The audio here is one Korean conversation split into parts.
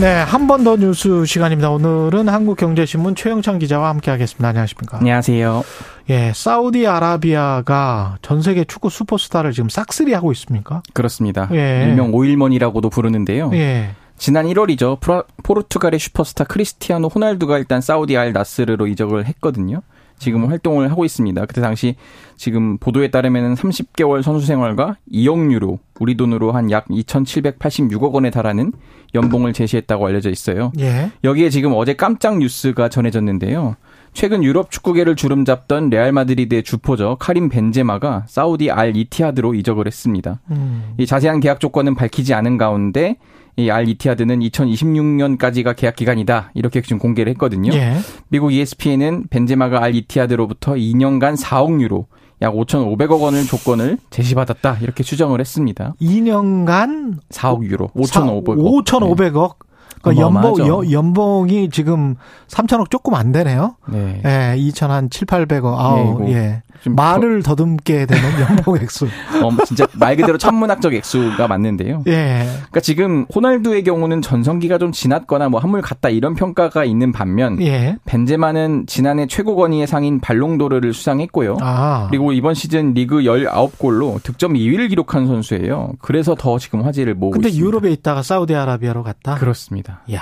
네, 한 번 더 뉴스 시간입니다. 오늘은 한국경제신문 최형창 기자와 함께하겠습니다. 안녕하십니까? 안녕하세요. 예, 사우디아라비아가 전 세계 축구 슈퍼스타를 지금 싹쓸이 하고 있습니까? 그렇습니다. 예. 일명 오일머니라고도 부르는데요. 예. 지난 1월이죠. 포르투갈의 슈퍼스타 크리스티아노 호날두가 일단 사우디 알 나스르로 이적을 했거든요. 지금 음. 활동을 하고 있습니다. 그때 당시 지금 보도에 따르면 30개월 선수 생활과 2억 유로, 우리 돈으로 한 약 2,786억 원에 달하는 연봉을 제시했다고 알려져 있어요. 예. 여기에 지금 어제 깜짝 뉴스가 전해졌는데요. 최근 유럽 축구계를 주름잡던 레알 마드리드의 주포죠 카림 벤제마가 사우디 알 이티하드로 이적을 했습니다. 음. 이 자세한 계약 조건은 밝히지 않은 가운데 이알 이티하드는 2026년까지가 계약 기간이다 이렇게 지금 공개를 했거든요. 예. 미국 ESPN은 벤제마가 알 이티하드로부터 2년간 4억 유로 약 5,500억 원을 조건을 제시받았다 이렇게 추정을 했습니다. 2년간 4억 유로, 5,500억. 5,500억. 그러니까 연봉 연봉이 지금 3천억 조금 안 되네요. 네. 예, 2천 한 7, 800억. 아우, 네, 예. 말을 더... 더듬게 되는 연봉 액수. 어, 진짜 말 그대로 천문학적 액수가 맞는데요. 예. 그러니까 지금 호날두의 경우는 전성기가 좀 지났거나 뭐 한물 갔다 이런 평가가 있는 반면 예. 벤제마는 지난해 최고 권위의 상인 발롱도르를 수상했고요. 아. 그리고 이번 시즌 리그 19골로 득점 2위를 기록한 선수예요. 그래서 더 지금 화제를 모으고 근데 있습니다. 유럽에 있다가 사우디아라비아로 갔다? 그렇습니다. 야.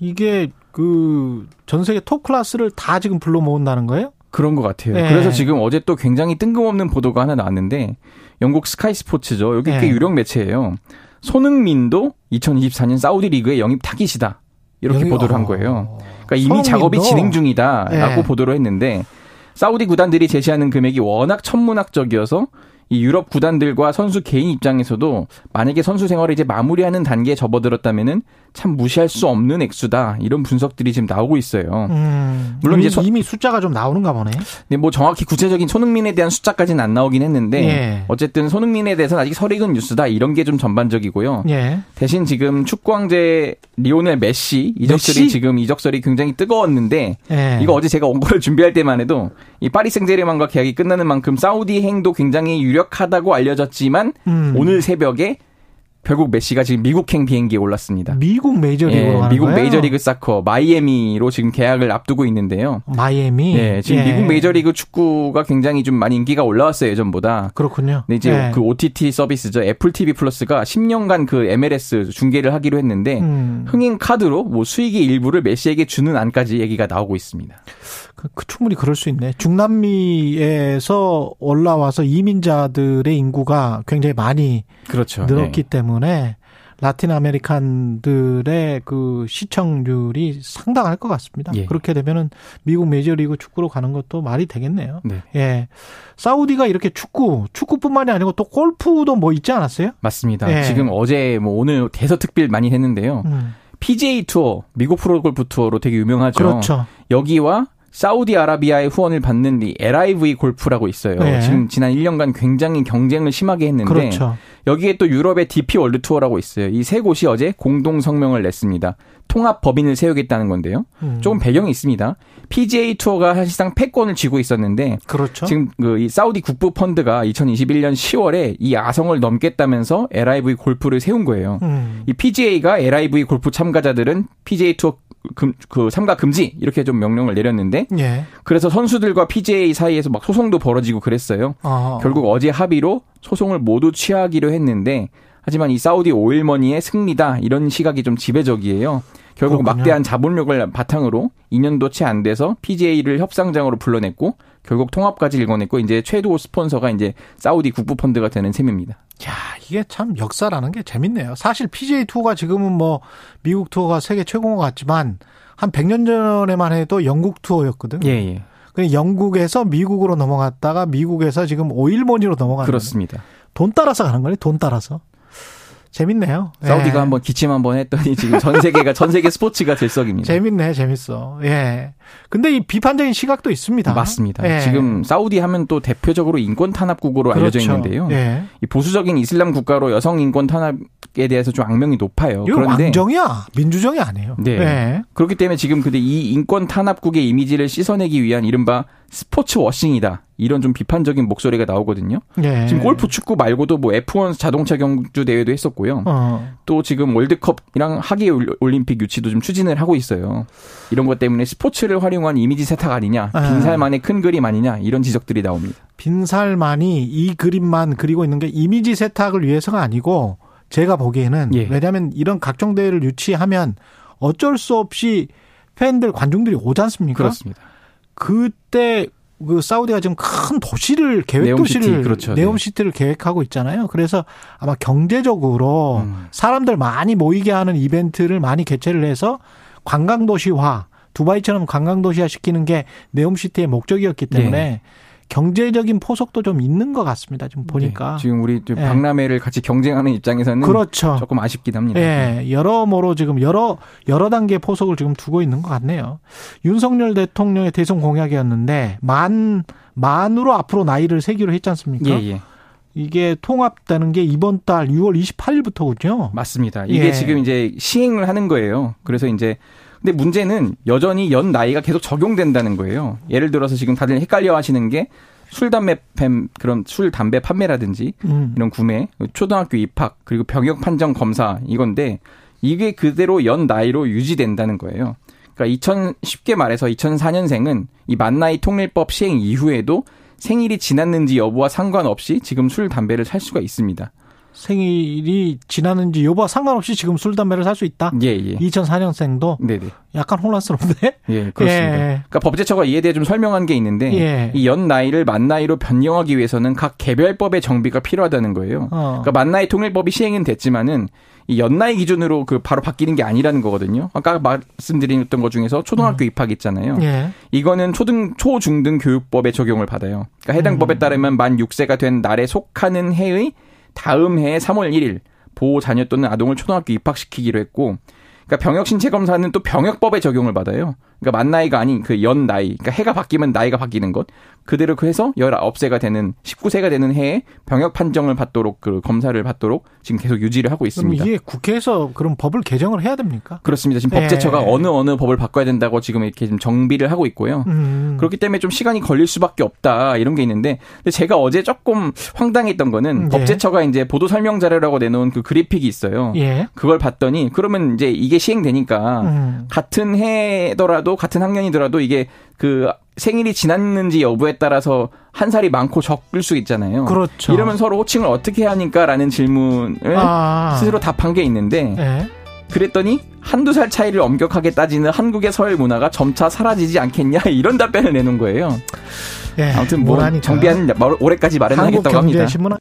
이게 그 전 세계 톱 클래스를 다 지금 불러 모은다는 거예요? 그런 것 같아요. 네. 그래서 지금 어제 또 굉장히 뜬금없는 보도가 하나 나왔는데 영국 Sky Sports죠. 여기 꽤 네. 유력 매체예요. 손흥민도 2024년 사우디 리그의 영입 타깃이다. 이렇게 영입, 보도를 한 거예요. 그러니까 이미 손흥민도? 작업이 진행 중이다라고 네. 보도를 했는데 사우디 구단들이 제시하는 금액이 워낙 천문학적이어서 이 유럽 구단들과 선수 개인 입장에서도 만약에 선수 생활을 이제 마무리하는 단계에 접어들었다면은 참 무시할 수 없는 액수다 이런 분석들이 지금 나오고 있어요. 음, 물론 이미, 이제 이미 숫자가 좀 나오는가 보네. 네, 뭐 정확히 구체적인 손흥민에 대한 숫자까지는 안 나오긴 했는데 예. 어쨌든 손흥민에 대해서는 아직 설익은 뉴스다 이런 게 좀 전반적이고요. 예. 대신 지금 축구 황제 리오넬 메시 이적설이 메시? 지금 이적설이 굉장히 뜨거웠는데 예. 이거 어제 제가 원고를 준비할 때만 해도 이 파리 생제르맹과 계약이 끝나는 만큼 사우디 행도 굉장히 유력하다고 알려졌지만 음. 오늘 새벽에 결국 메시가 지금 미국행 비행기에 올랐습니다. 미국 메이저리그로 예, 미국 거예요? 메이저리그 Soccer 마이애미로 지금 계약을 앞두고 있는데요. 마이애미. 네, 지금 예. 미국 메이저리그 축구가 굉장히 좀 많이 인기가 올라왔어요 예전보다. 그렇군요. 네, 이제 예. 그 OTT 서비스죠 애플 TV 플러스가 10년간 그 MLS 중계를 하기로 했는데 음. 흥행 카드로 뭐 수익의 일부를 메시에게 주는 안까지 얘기가 나오고 있습니다. 그, 그 충분히 그럴 수 있네. 중남미에서 올라와서 이민자들의 인구가 굉장히 많이 그렇죠. 늘었기 네. 때문에 Latin American들의 그 시청률이 상당할 것 같습니다. 예. 그렇게 되면은 미국 메이저리그 축구로 가는 것도 말이 되겠네요. 네. 예. 사우디가 이렇게 축구, 축구뿐만이 아니고 또 골프도 뭐 있지 않았어요? 맞습니다. 예. 지금 어제 뭐 오늘 대서특필 많이 했는데요. 음. PGA 투어, 미국 프로골프 투어로 되게 유명하죠. 그렇죠. 여기와 사우디아라비아의 후원을 받는 이 LIV 골프라고 있어요. 네. 지금 지난 1년간 굉장히 경쟁을 심하게 했는데 그렇죠. 여기에 또 유럽의 DP 월드 투어라고 있어요. 이 세 곳이 어제 공동 성명을 냈습니다. 통합 법인을 세우겠다는 건데요. 음. 조금 배경이 있습니다. PGA 투어가 사실상 패권을 쥐고 있었는데 그렇죠. 지금 그 이 사우디 국부 펀드가 2021년 10월에 이 아성을 넘겠다면서 LIV 골프를 세운 거예요. 음. 이 PGA가 LIV 골프 참가자들은 PGA 투어 금, 그 참가 금지 이렇게 좀 명령을 내렸는데 예. 그래서 선수들과 PGA 사이에서 막 소송도 벌어지고 그랬어요. 아. 결국 어제 합의로 소송을 모두 취하기로 했는데 하지만 이 사우디 오일머니의 승리다 이런 시각이 좀 지배적이에요. 결국 그렇군요. 막대한 자본력을 바탕으로 2년도 채 안 돼서 PGA를 협상장으로 불러냈고 결국 통합까지 일궈냈고 이제 최고 스폰서가 이제 사우디 국부 펀드가 되는 셈입니다. 야, 이게 참 역사라는 게 재밌네요. 사실 PGA 투어가 지금은 뭐 미국 투어가 세계 최고인 것 같지만 한 100년 전에만 해도 영국 투어였거든. 예, 예. 그 영국에서 미국으로 넘어갔다가 미국에서 지금 오일머니로 넘어가는 그렇습니다. 돈 따라서 가는 거네. 돈 따라서. 재밌네요. 사우디가 예. 한번 기침 한번 했더니 지금 전 세계가 전 세계 스포츠가 들썩입니다. 재밌네, 재밌어. 예. 근데 이 비판적인 시각도 있습니다. 맞습니다. 예. 지금 사우디 하면 또 대표적으로 인권 탄압국으로 알려져 그렇죠. 있는데요. 예. 이 보수적인 이슬람 국가로 여성 인권 탄압에 대해서 좀 악명이 높아요. 이거 그런데 왕정이야. 민주정이 아니에요. 네. 예. 그렇기 때문에 지금 근데 이 인권 탄압국의 이미지를 씻어내기 위한 이른바 스포츠 워싱이다. 이런 좀 비판적인 목소리가 나오거든요. 예. 지금 골프, 축구 말고도 뭐 F1 자동차 경주 대회도 했었고요. 어. 또 지금 월드컵이랑 하계 올림픽 유치도 좀 추진을 하고 있어요. 이런 것 때문에 스포츠를 활용한 이미지 세탁 아니냐, 아. 빈살만의 큰 그림 아니냐 이런 지적들이 나옵니다. 빈살만이 이 그림만 그리고 있는 게 이미지 세탁을 위해서가 아니고 제가 보기에는 예. 왜냐하면 이런 각종 대회를 유치하면 어쩔 수 없이 팬들 관중들이 오지 않습니까? 그렇습니다. 그때 그 사우디가 지금 큰 도시를 계획 네옴시티, 도시를 그렇죠. 네옴시티를 계획하고 있잖아요. 그래서 아마 경제적으로 음. 사람들 많이 모이게 하는 이벤트를 많이 개최를 해서 관광 도시화 두바이처럼 관광 도시화 시키는 게 네옴시티의 목적이었기 때문에 경제적인 포석도 좀 있는 것 같습니다. 지금 보니까 네, 지금 우리 좀 예. 박람회를 같이 경쟁하는 입장에서는 그렇죠. 조금 아쉽긴 합니다. 예, 여러모로 지금 여러 여러 단계의 포석을 지금 두고 있는 것 같네요. 윤석열 대통령의 대선 공약이었는데 만 만으로 앞으로 나이를 세기로 했지 않습니까? 예, 예. 이게 통합되는 게 이번 달 6월 28일부터군요. 맞습니다. 이게 예. 지금 이제 시행을 하는 거예요. 그래서 이제 근데 문제는 여전히 연 나이가 계속 적용된다는 거예요. 예를 들어서 지금 다들 헷갈려 하시는 게 술, 담배, 팸, 그런 술, 담배 판매라든지 음. 이런 구매, 초등학교 입학, 그리고 병역 판정 검사 이건데 이게 그대로 연 나이로 유지된다는 거예요. 그러니까 2000 쉽게 말해서 2004년생은 이 만나이 통일법 시행 이후에도 생일이 지났는지 여부와 상관없이 지금 술, 담배를 살 수가 있습니다. 생일이 지났는지 여부와 상관없이 지금 술 담배를 살 수 있다. 예, 예. 2004년생도 네네. 약간 혼란스러운데. 예, 그렇습니다. 예. 그러니까 법제처가 이에 대해 좀 설명한 게 있는데 예. 이연 나이를 만 나이로 변경하기 위해서는 각 개별법의 정비가 필요하다는 거예요. 어. 그러니까 만 나이 통일법이 시행은 됐지만은 이 연 나이 기준으로 그 바로 바뀌는 게 아니라는 거거든요. 아까 말씀드렸던 것 중에서 초등학교 입학 있잖아요. 예. 이거는 초등 초중등 교육법에 적용을 받아요. 그러니까 해당 음. 법에 따르면 만 6세가 된 날에 속하는 해의 다음 해의 3월 1일 보호 자녀 또는 아동을 초등학교 입학시키기로 했고 그러니까 병역 신체 검사는 또 병역법에 적용을 받아요. 그러니까 만 나이가 아닌 그 연 나이. 그러니까 해가 바뀌면 나이가 바뀌는 것. 그대로 그 해서 19세가 되는 19세가 되는 해에 병역 판정을 받도록 그 검사를 받도록 지금 계속 유지를 하고 그럼 있습니다. 이게 국회에서 그럼 법을 개정을 해야 됩니까? 그렇습니다. 지금 예. 법제처가 어느 어느 법을 바꿔야 된다고 지금 이렇게 좀 정비를 하고 있고요. 음. 그렇기 때문에 좀 시간이 걸릴 수밖에 없다 이런 게 있는데 근데 제가 어제 조금 황당했던 거는 예. 법제처가 이제 보도 설명 자료라고 내놓은 그 그래픽이 있어요. 예. 그걸 봤더니 그러면 이제 이게 시행되니까 음. 같은 해더라도 같은 학년이더라도 이게 그 생일이 지났는지 여부에 따라서 한 살이 많고 적을 수 있잖아요. 그렇죠. 이러면 서로 호칭을 어떻게 하니까라는 질문을 아. 스스로 답한 게 있는데 예. 그랬더니 한두 살 차이를 엄격하게 따지는 한국의 서열 문화가 점차 사라지지 않겠냐 이런 답변을 내놓은 거예요. 예. 아무튼 뭐. 정비하는 올해까지 마련하겠다고 합니다. 한국경제신문